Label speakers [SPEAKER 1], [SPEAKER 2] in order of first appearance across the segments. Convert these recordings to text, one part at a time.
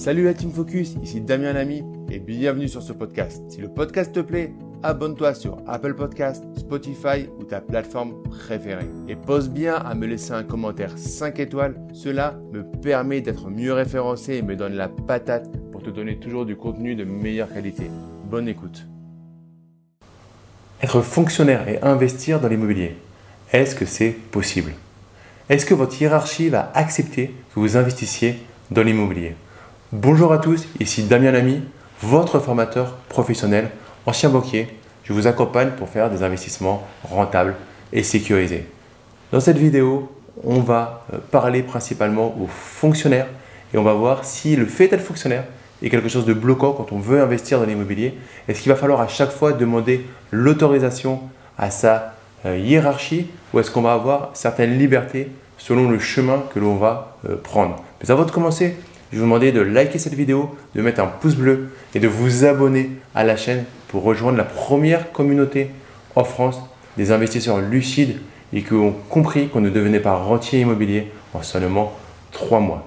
[SPEAKER 1] Salut la Team Focus, ici Damien Lamy et bienvenue sur ce podcast. Si le podcast te plaît, abonne-toi sur Apple Podcast, Spotify ou ta plateforme préférée. Et pose bien à me laisser un commentaire 5 étoiles, cela me permet d'être mieux référencé et me donne la patate pour te donner toujours du contenu de meilleure qualité. Bonne écoute. Être fonctionnaire et investir dans l'immobilier, est-ce que c'est possible? Est-ce que votre hiérarchie va accepter que vous investissiez dans l'immobilier? Bonjour à tous, ici Damien Lamy, votre formateur professionnel, ancien banquier. Je vous accompagne pour faire des investissements rentables et sécurisés. Dans cette vidéo, on va euh, parler principalement aux fonctionnaires et on va voir si le fait d'être fonctionnaire est quelque chose de bloquant quand on veut investir dans l'immobilier. Est-ce qu'il va falloir à chaque fois demander l'autorisation à sa euh, hiérarchie ou est-ce qu'on va avoir certaines libertés selon le chemin que l'on va euh, prendre? Mais avant de commencer, je vais vous demander de liker cette vidéo, de mettre un pouce bleu et de vous abonner à la chaîne pour rejoindre la première communauté en France des investisseurs lucides et qui ont compris qu'on ne devenait pas rentier immobilier en seulement trois mois.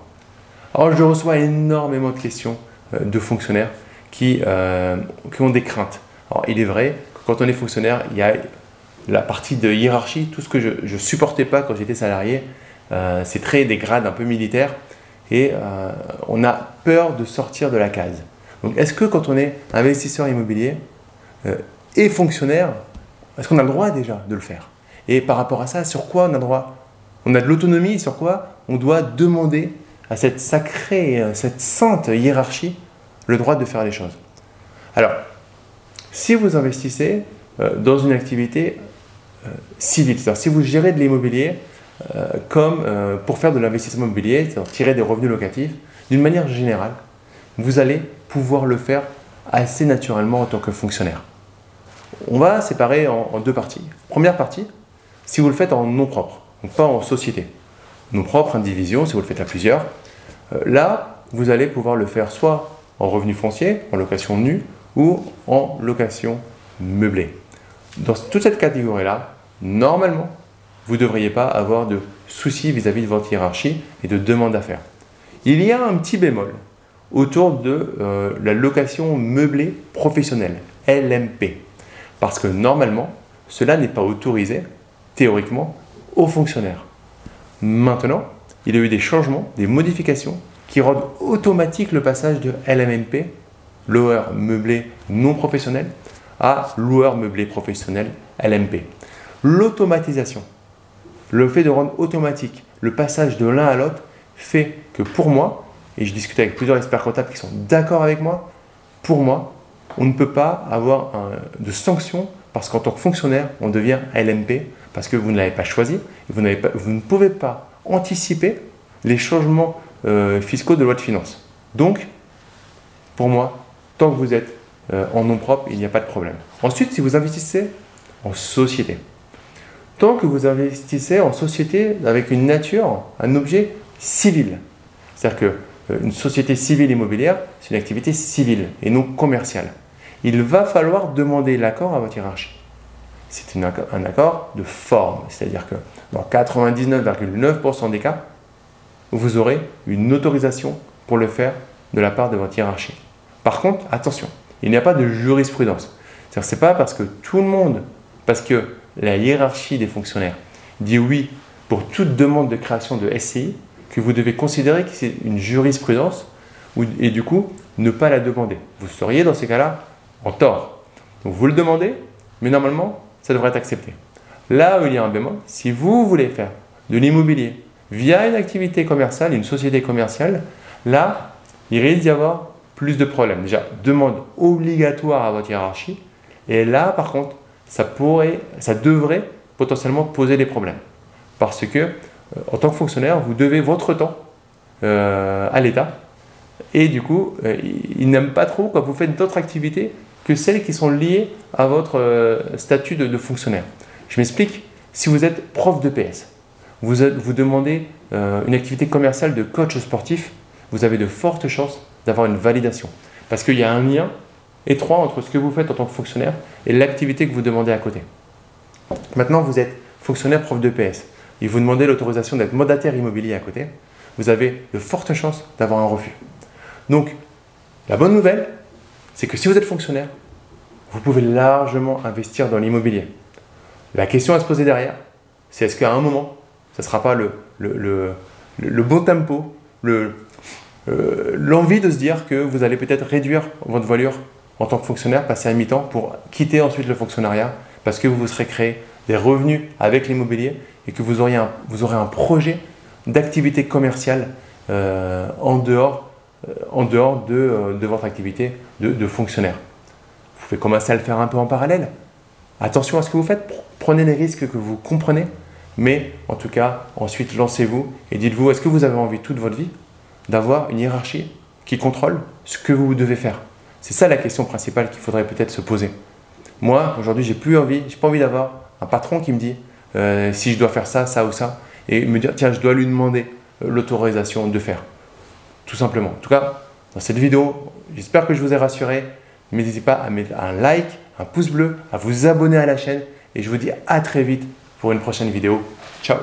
[SPEAKER 1] Alors je reçois énormément de questions euh, de fonctionnaires qui, euh, qui ont des craintes. Alors il est vrai que quand on est fonctionnaire, il y a la partie de hiérarchie, tout ce que je ne supportais pas quand j'étais salarié, euh, c'est très des grades un peu militaires et euh, on a peur de sortir de la case. Donc est-ce que quand on est investisseur immobilier euh, et fonctionnaire, est-ce qu'on a le droit déjà de le faire? Et par rapport à ça, sur quoi on a le droit? On a de l'autonomie, sur quoi on doit demander à cette sacrée, euh, cette sainte hiérarchie le droit de faire les choses. Alors, si vous investissez dans une activité civile, c'est-à-dire si vous gérez de l'immobilier, comme euh, pour faire de l'investissement immobilier, c'est-à-dire tirer des revenus locatifs, d'une manière générale, vous allez pouvoir le faire assez naturellement en tant que fonctionnaire. On va séparer en, deux parties. Première partie, si vous le faites en nom propre, donc pas en société. Nom propre, indivision, si vous le faites à plusieurs. Euh, là, vous allez pouvoir le faire soit en revenu foncier, en location nue, ou en location meublée. Dans toute cette catégorie-là, normalement, vous ne devriez pas avoir de soucis vis-à-vis de votre hiérarchie et de demande à faire. Il y a un petit bémol autour de euh, la location meublée professionnelle, LMP. Parce que normalement, cela n'est pas autorisé, théoriquement, aux fonctionnaires. Maintenant, il y a eu des changements, des modifications qui rendent automatique le passage de LMNP, loueur meublé non professionnel, à loueur meublé professionnel, LMP. L'automatisation le fait de rendre automatique le passage de l'un à l'autre fait que pour moi, et je discute avec plusieurs experts comptables qui sont d'accord avec moi, pour moi, on ne peut pas avoir de sanctions parce qu'en tant que fonctionnaire, on devient LMP parce que vous ne l'avez pas choisi, vous, vous, ne pouvez pas anticiper les changements euh, fiscaux de loi de finances. Donc, pour moi, tant que vous êtes euh, en nom propre, il n'y a pas de problème. Ensuite, si vous investissez en société, tant que vous investissez en société avec une nature, un objet civil. C'est-à-dire qu'une euh, société civile immobilière, c'est une activité civile et non commerciale. Il va falloir demander l'accord à votre hiérarchie. C'est un accord de forme, c'est-à-dire que dans 99,9% des cas, vous aurez une autorisation pour le faire de la part de votre hiérarchie. Par contre, attention, il n'y a pas de jurisprudence. C'est-à-dire c'est pas parce que tout le monde, parce que la hiérarchie des fonctionnaires dit oui pour toute demande de création de SCI, que vous devez considérer que c'est une jurisprudence et du coup ne pas la demander. Vous seriez dans ces cas-là en tort. Donc vous le demandez, mais normalement ça devrait être accepté. Là où il y a un bémol, si vous voulez faire de l'immobilier via une activité commerciale, une société commerciale, là il risque d'y avoir plus de problèmes. Déjà, demande obligatoire à votre hiérarchie. Et là, par contre, ça, pourrait, ça devrait potentiellement poser des problèmes. Parce que, euh, en tant que fonctionnaire, vous devez votre temps euh, à l'État. Et du coup, euh, ils n'aiment pas trop quand vous faites d'autres activités que celles qui sont liées à votre statut de, fonctionnaire. Je m'explique. Si vous êtes prof de PS, vous, vous demandez une activité commerciale de coach sportif, vous avez de fortes chances d'avoir une validation. Parce qu'il y a un lien étroit entre ce que vous faites en tant que fonctionnaire et l'activité que vous demandez à côté. Maintenant, vous êtes fonctionnaire prof de PS et vous demandez l'autorisation d'être mandataire immobilier à côté, vous avez de fortes chances d'avoir un refus. Donc, la bonne nouvelle, c'est que si vous êtes fonctionnaire, vous pouvez largement investir dans l'immobilier. La question à se poser derrière, c'est est-ce qu'à un moment, ce ne sera pas le, le, bon tempo, euh, l'envie de se dire que vous allez peut-être réduire votre voilure en tant que fonctionnaire, passer à mi-temps pour quitter ensuite le fonctionnariat parce que vous vous serez créé des revenus avec l'immobilier et que vous, aurez un projet d'activité commerciale euh, en dehors, euh, de, de, votre activité de, de fonctionnaire. Vous pouvez commencer à le faire un peu en parallèle. Attention à ce que vous faites, prenez les risques que vous comprenez, mais en tout cas, ensuite lancez-vous et dites-vous, est-ce que vous avez envie toute votre vie d'avoir une hiérarchie qui contrôle ce que vous devez faire? C'est ça la question principale qu'il faudrait peut-être se poser. Moi, aujourd'hui, j'ai plus envie, j'ai pas envie d'avoir un patron qui me dit euh, si je dois faire ça, ça ou ça, et me dire tiens, je dois lui demander euh, l'autorisation de faire. Tout simplement. En tout cas, dans cette vidéo, j'espère que je vous ai rassuré. N'hésitez pas à mettre un like, un pouce bleu, à vous abonner à la chaîne, et je vous dis à très vite pour une prochaine vidéo. Ciao